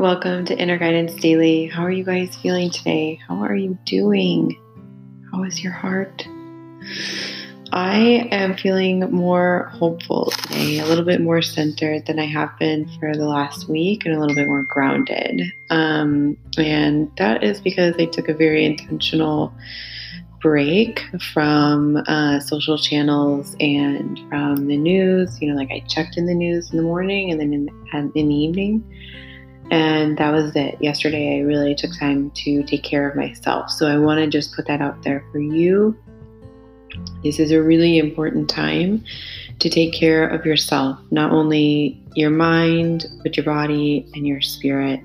Welcome to Inner Guidance Daily. How are you guys feeling today? How are you doing? How is your heart? I am feeling more hopeful today, a little bit more centered than I have been for the last week, and a little bit more grounded. Um, and that is because I took a very intentional break from uh, social channels and from the news. You know, like I checked in the news in the morning and then in, in the evening. And that was it. Yesterday, I really took time to take care of myself. So I want to just put that out there for you. This is a really important time to take care of yourself, not only your mind, but your body and your spirit.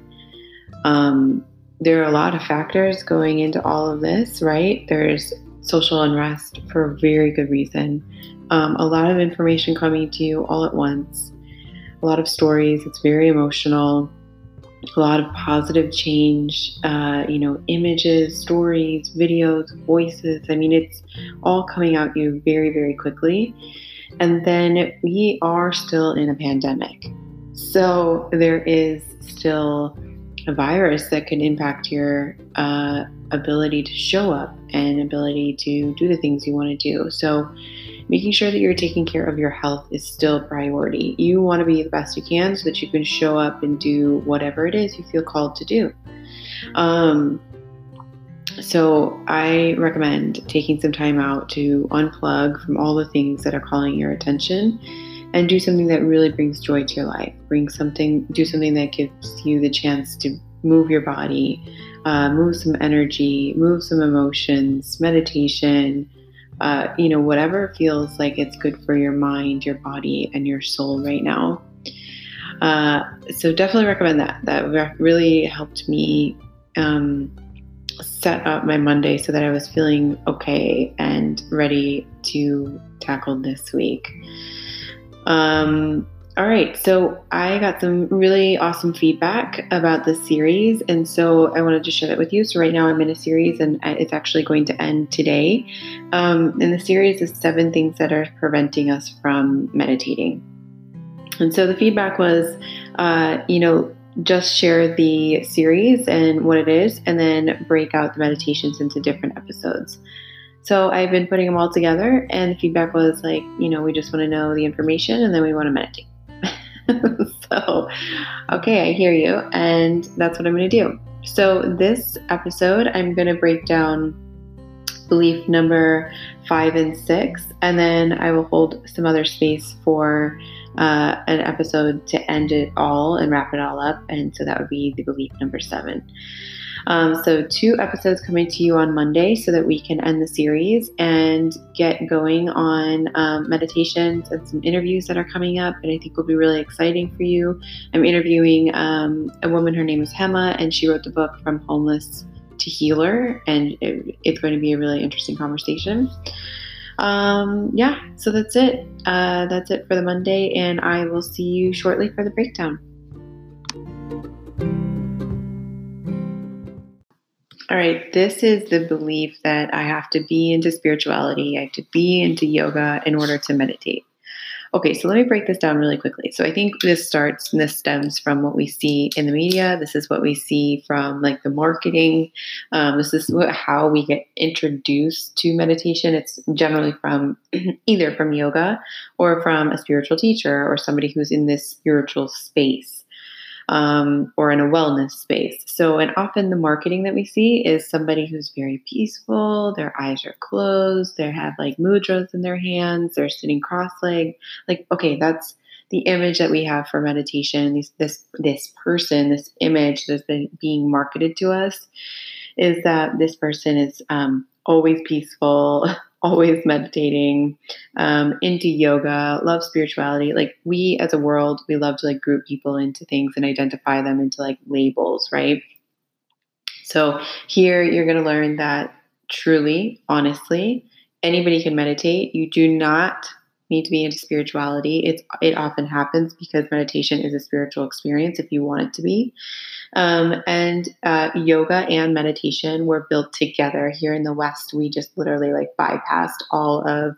Um, there are a lot of factors going into all of this, right? There's social unrest for a very good reason. Um, a lot of information coming to you all at once, a lot of stories. It's very emotional, a lot of positive change, uh, you know, images, stories, videos, voices. I mean, it's all coming out you very, very quickly. And then we are still in a pandemic. So there is still a virus that can impact your uh, ability to show up and ability to do the things you want to do. So, making sure that you're taking care of your health is still priority. You want to be the best you can so that you can show up and do whatever it is you feel called to do. Um, so, I recommend taking some time out to unplug from all the things that are calling your attention and do something that really brings joy to your life. Bring something, do something that gives you the chance to move your body, uh, move some energy, move some emotions, meditation, uh, you know, whatever feels like it's good for your mind, your body, and your soul right now. Uh, so definitely recommend that. That really helped me um, set up my Monday so that I was feeling okay and ready to tackle this week. Um, all right, so I got some really awesome feedback about this series, and so I wanted to share that with you. So, right now I'm in a series, and it's actually going to end today. Um, and the series is seven things that are preventing us from meditating. And so the feedback was, uh, you know, just share the series and what it is, and then break out the meditations into different episodes. So I've been putting them all together, and the feedback was like, you know, we just want to know the information, and then we want to meditate. so, okay, I hear you. And that's what I'm going to do. So, this episode, I'm going to break down belief number five and six, and then I will hold some other space for uh, an episode to end it all and wrap it all up. And so that would be the belief number seven. Um, so, two episodes coming to you on Monday so that we can end the series and get going on um, meditations and some interviews that are coming up. And I think will be really exciting for you. I'm interviewing um, a woman, her name is Hema, and she wrote the book From Homeless to Healer. And it, it's going to be a really interesting conversation. Um, yeah, so that's it. Uh, that's it for the Monday, and I will see you shortly for the breakdown. All right, this is the belief that I have to be into spirituality, I have to be into yoga in order to meditate. Okay, so let me break this down really quickly. So I think this starts and this stems from what we see in the media. This is what we see from like the marketing. Um, this is what, how we get introduced to meditation. It's generally from either from yoga or from a spiritual teacher or somebody who's in this spiritual space um, or in a wellness space. So, and often the marketing that we see is somebody who's very peaceful, their eyes are closed, they have like mudras in their hands, they're sitting cross legged. Like, okay, that's the image that we have for meditation. This, this, this person, this image that's been being marketed to us is that this person is um, always peaceful, always meditating, um, into yoga, love spirituality. Like we as a world, we love to like group people into things and identify them into like labels, right? So here you're going to learn that truly, honestly, anybody can meditate. You do not need to be into spirituality. It's it often happens because meditation is a spiritual experience if you want it to be. Um, and uh, yoga and meditation were built together here in the West. We just literally like bypassed all of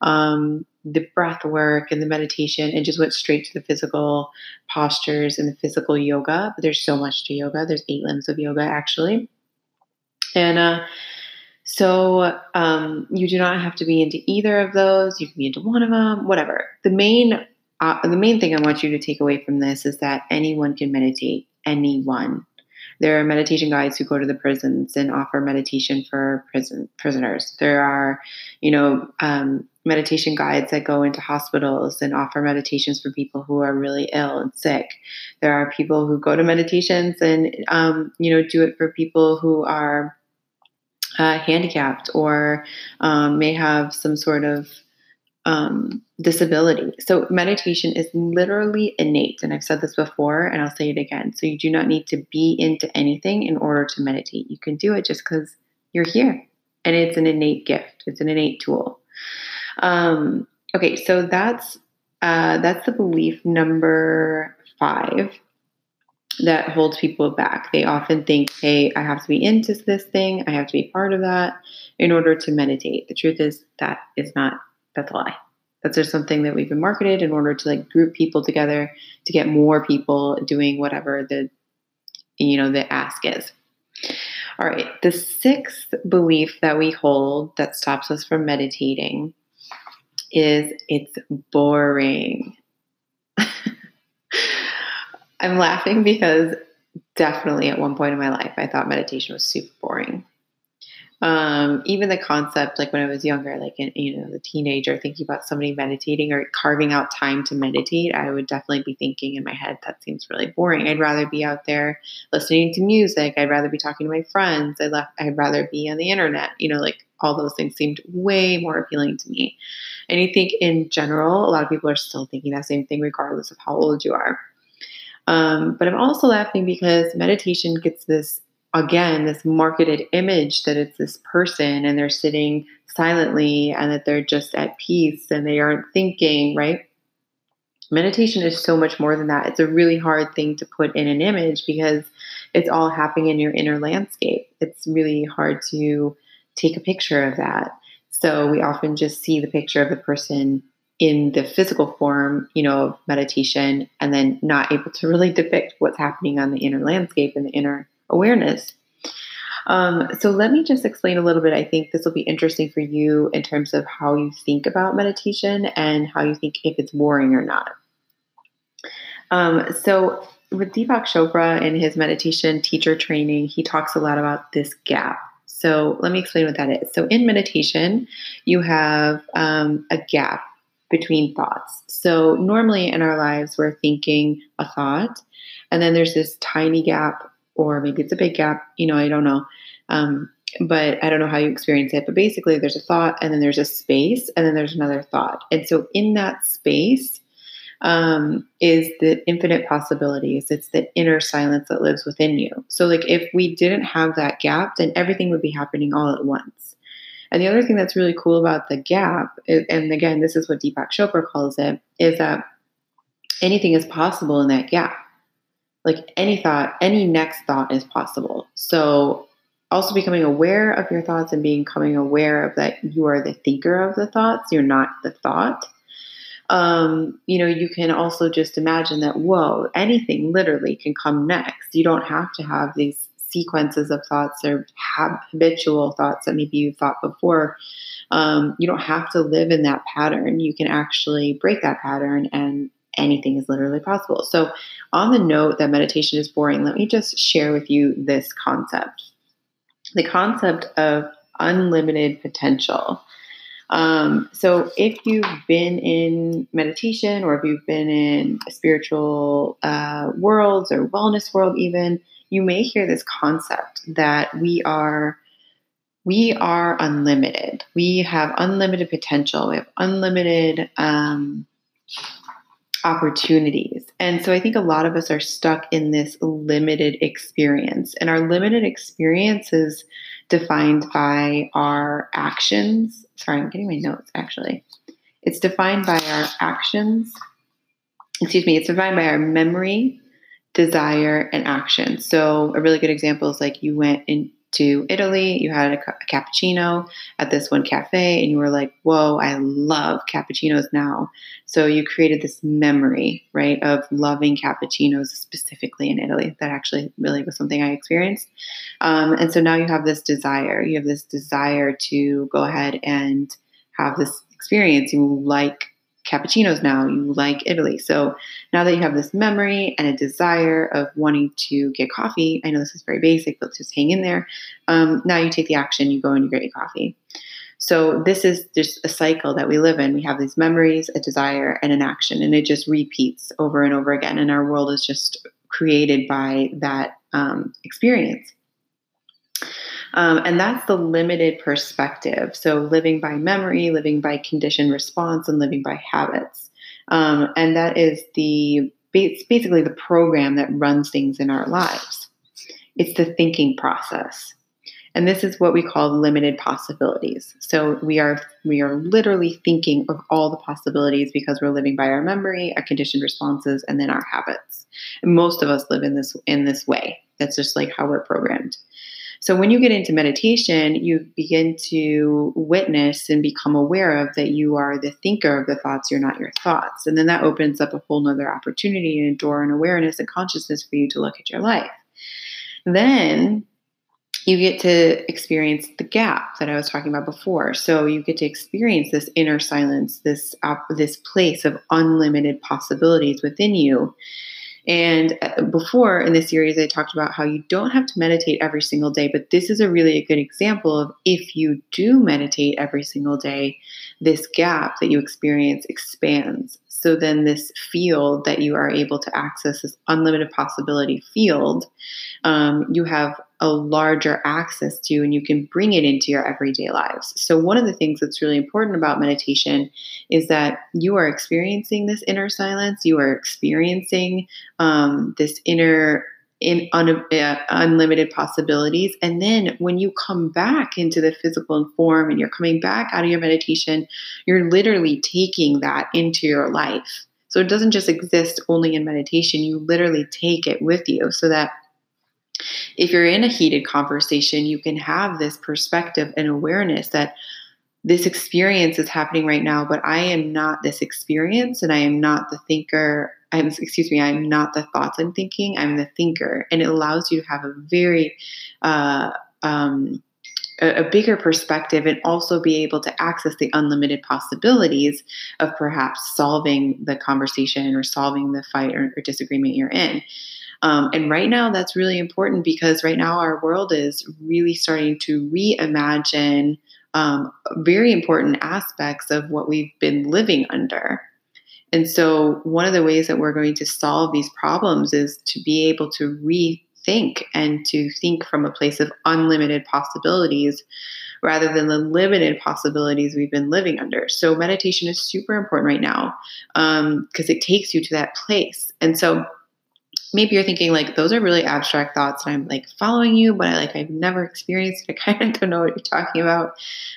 um, the breath work and the meditation and just went straight to the physical postures and the physical yoga. But there's so much to yoga. There's eight limbs of yoga actually. And uh, so um, you do not have to be into either of those. You can be into one of them, whatever. The main uh, the main thing I want you to take away from this is that anyone can meditate. Anyone. There are meditation guides who go to the prisons and offer meditation for prison prisoners. There are, you know, um, meditation guides that go into hospitals and offer meditations for people who are really ill and sick. There are people who go to meditations and, um, you know, do it for people who are uh, handicapped or um, may have some sort of um, disability. So, meditation is literally innate. And I've said this before and I'll say it again. So, you do not need to be into anything in order to meditate. You can do it just because you're here. And it's an innate gift, it's an innate tool. Um, okay, so that's uh, that's the belief number five that holds people back. They often think, hey, I have to be into this thing, I have to be part of that in order to meditate. The truth is that is not that's a lie. That's just something that we've been marketed in order to like group people together to get more people doing whatever the you know the ask is. All right, the sixth belief that we hold that stops us from meditating is it's boring. I'm laughing because definitely at one point in my life I thought meditation was super boring um, even the concept, like when I was younger, like in, you know, the teenager thinking about somebody meditating or carving out time to meditate, I would definitely be thinking in my head, that seems really boring. I'd rather be out there listening to music. I'd rather be talking to my friends. I'd, I'd rather be on the internet. You know, like all those things seemed way more appealing to me. And I think in general, a lot of people are still thinking that same thing, regardless of how old you are. Um, but I'm also laughing because meditation gets this again this marketed image that it's this person and they're sitting silently and that they're just at peace and they aren't thinking, right? Meditation is so much more than that. It's a really hard thing to put in an image because it's all happening in your inner landscape. It's really hard to take a picture of that. So we often just see the picture of the person in the physical form, you know, of meditation and then not able to really depict what's happening on the inner landscape and the inner awareness. Um, so let me just explain a little bit. I think this will be interesting for you in terms of how you think about meditation and how you think if it's boring or not. Um, so with Deepak Chopra in his meditation teacher training, he talks a lot about this gap. So let me explain what that is. So in meditation, you have um, a gap between thoughts. So normally in our lives, we're thinking a thought, and then there's this tiny gap or maybe it's a big gap. You know, I don't know. Um, but I don't know how you experience it. But basically, there's a thought, and then there's a space, and then there's another thought. And so, in that space um, is the infinite possibilities. It's the inner silence that lives within you. So, like, if we didn't have that gap, then everything would be happening all at once. And the other thing that's really cool about the gap, and again, this is what Deepak Chopra calls it, is that anything is possible in that gap like any thought, any next thought is possible. So also becoming aware of your thoughts and becoming aware of that you are the thinker of the thoughts, you're not the thought. Um, you know, you can also just imagine that, whoa, anything literally can come next. You don't have to have these sequences of thoughts or habitual thoughts that maybe you thought before. Um, you don't have to live in that pattern. You can actually break that pattern and anything is literally possible. So, on the note that meditation is boring, let me just share with you this concept the concept of unlimited potential. Um, so, if you've been in meditation or if you've been in spiritual uh, worlds or wellness world, even, you may hear this concept that we are we are unlimited. We have unlimited potential. We have unlimited um, opportunities. And so I think a lot of us are stuck in this limited experience. And our limited experience is defined by our actions. Sorry, I'm getting my notes actually. It's defined by our actions. Excuse me, it's defined by our memory, desire, and action. So a really good example is like you went into Italy, you had a, a, cappuccino at this one cafe, and you were like, Whoa, I love cappuccinos now. So you created this memory, right, of loving cappuccinos specifically in Italy. That actually really was something I experienced. Um, and so now you have this desire. You have this desire to go ahead and have this experience. You like cappuccinos now, you like Italy. So now that you have this memory and a desire of wanting to get coffee, I know this is very basic, but just hang in there. Um, now you take the action, you go and you get your coffee. So this is just a cycle that we live in. We have these memories, a desire, and an action, and it just repeats over and over again. And our world is just created by that um, experience. Um, and that's the limited perspective. So, living by memory, living by conditioned response, and living by habits. Um, and that is the it's basically the program that runs things in our lives. It's the thinking process. And this is what we call limited possibilities. So we are we are literally thinking of all the possibilities because we're living by our memory, our conditioned responses, and then our habits. And most of us live in this in this way. That's just like how we're programmed. So when you get into meditation, you begin to witness and become aware of that you are the thinker of the thoughts, you're not your thoughts. And then that opens up a whole nother opportunity and door and awareness and consciousness for you to look at your life. Then you get to experience the gap that I was talking about before. So you get to experience this inner silence, this uh, this place of unlimited possibilities within you and uh, before in this series, I talked about how you don't have to meditate every single day, but this is a really a good example of if you do meditate every single day, this gap that you experience expands. So then, this field that you are able to access, this unlimited possibility field, um, you have a larger access to and you can bring it into your everyday lives. So, one of the things that's really important about meditation is that you are experiencing this inner silence, you are experiencing um, this inner in un, uh, unlimited possibilities. And then when you come back into the physical form and you're coming back out of your meditation, you're literally taking that into your life. So it doesn't just exist only in meditation, you literally take it with you so that if you're in a heated conversation, you can have this perspective and awareness that this experience is happening right now, but I am not this experience and I am not the thinker. I'm, excuse me, I'm not the thoughts I'm thinking, I'm the thinker. And it allows you to have a very, uh, um, a, bigger perspective and also be able to access the unlimited possibilities of perhaps solving the conversation or solving the fight or, or disagreement you're in. Um, and right now, that's really important because right now our world is really starting to reimagine um, very important aspects of what we've been living under. And so, one of the ways that we're going to solve these problems is to be able to rethink and to think from a place of unlimited possibilities rather than the limited possibilities we've been living under. So, meditation is super important right now because um, it takes you to that place. And so, maybe you're thinking like those are really abstract thoughts and i'm like following you but i like i've never experienced it. I kind of don't know what you're talking about.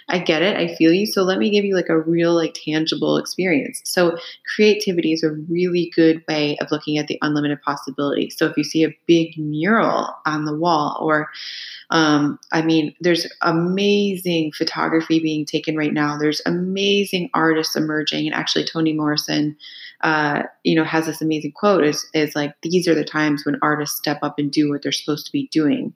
I get it. I feel you. So let me give you like a real like tangible experience. So creativity is a really good way of looking at the unlimited possibilities so if you see a big mural on the wall or um, I mean, there's amazing photography being taken right now. There's amazing artists emerging, and actually, Toni Morrison uh, you know, has this amazing quote is, is like, these are the times when artists step up and do what they're supposed to be doing.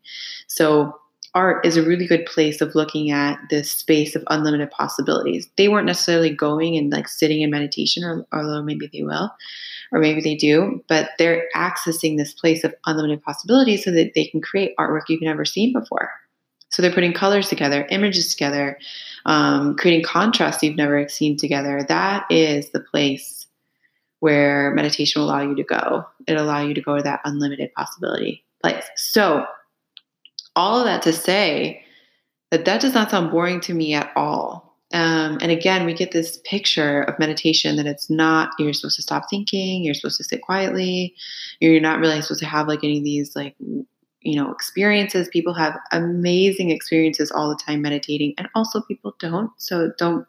So art is a really good place of looking at this space of unlimited possibilities. They weren't necessarily going and like sitting in meditation, or although maybe they will, or maybe they do, but they're accessing this place of unlimited possibilities so that they can create artwork you've never seen before. So they're putting colors together, images together, um, creating contrasts you've never seen together. That is the place where meditation will allow you to go. It'll allow you to go to that unlimited possibility place. So, all of that to say that that does not sound boring to me at all. Um, and again, we get this picture of meditation that it's not, you're supposed to stop thinking, you're supposed to sit quietly, you're not really supposed to have like any of these like, you know, experiences. People have amazing experiences all the time meditating, and also people don't. So don't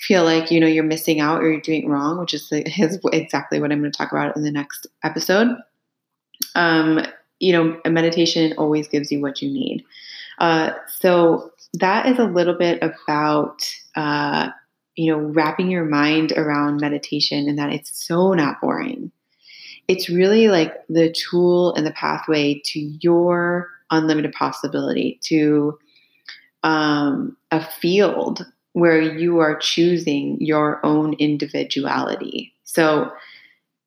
feel like you know you're missing out or you're doing wrong, which is, is exactly what I'm going to talk about in the next episode. Um, you know, meditation always gives you what you need. Uh, so that is a little bit about uh, you know wrapping your mind around meditation and that it's so not boring. It's really like the tool and the pathway to your unlimited possibility, to um, a field where you are choosing your own individuality. So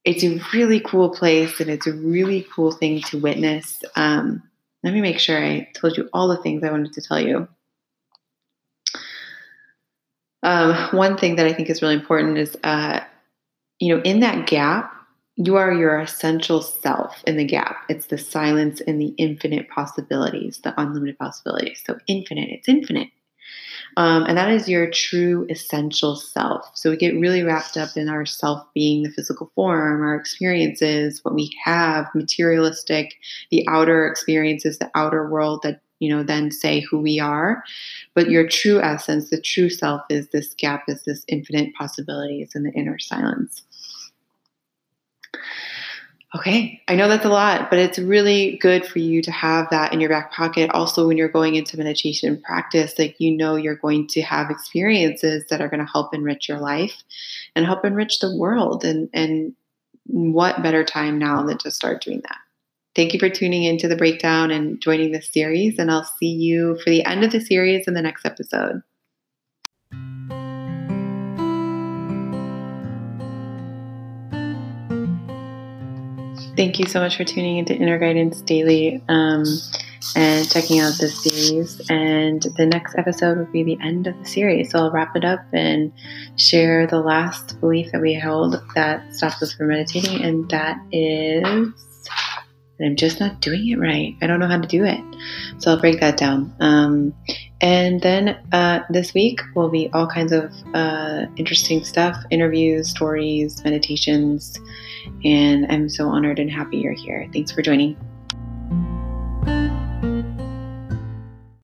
it's a really cool place and it's a really cool thing to witness. Um, let me make sure I told you all the things I wanted to tell you. Um, one thing that I think is really important is, uh, you know, in that gap, you are your essential self in the gap. It's the silence and the infinite possibilities, the unlimited possibilities. So, infinite, it's infinite. Um, and that is your true essential self. So we get really wrapped up in our self being the physical form, our experiences, what we have, materialistic, the outer experiences, the outer world that, you know, then say who we are. But your true essence, the true self is this gap, is this infinite possibilities in the inner silence. Okay, I know that's a lot, but it's really good for you to have that in your back pocket. Also, when you're going into meditation practice, like you know, you're going to have experiences that are going to help enrich your life and help enrich the world. And, and what better time now than to start doing that? Thank you for tuning into the breakdown and joining this series. And I'll see you for the end of the series in the next episode. Thank you so much for tuning into Inner Guidance Daily um, and checking out this series. And the next episode will be the end of the series. So I'll wrap it up and share the last belief that we held that stops us from meditating, and that is I'm just not doing it right. I don't know how to do it. So I'll break that down. Um, and then uh, this week will be all kinds of uh, interesting stuff interviews, stories, meditations and I'm so honored and happy you're here. Thanks for joining.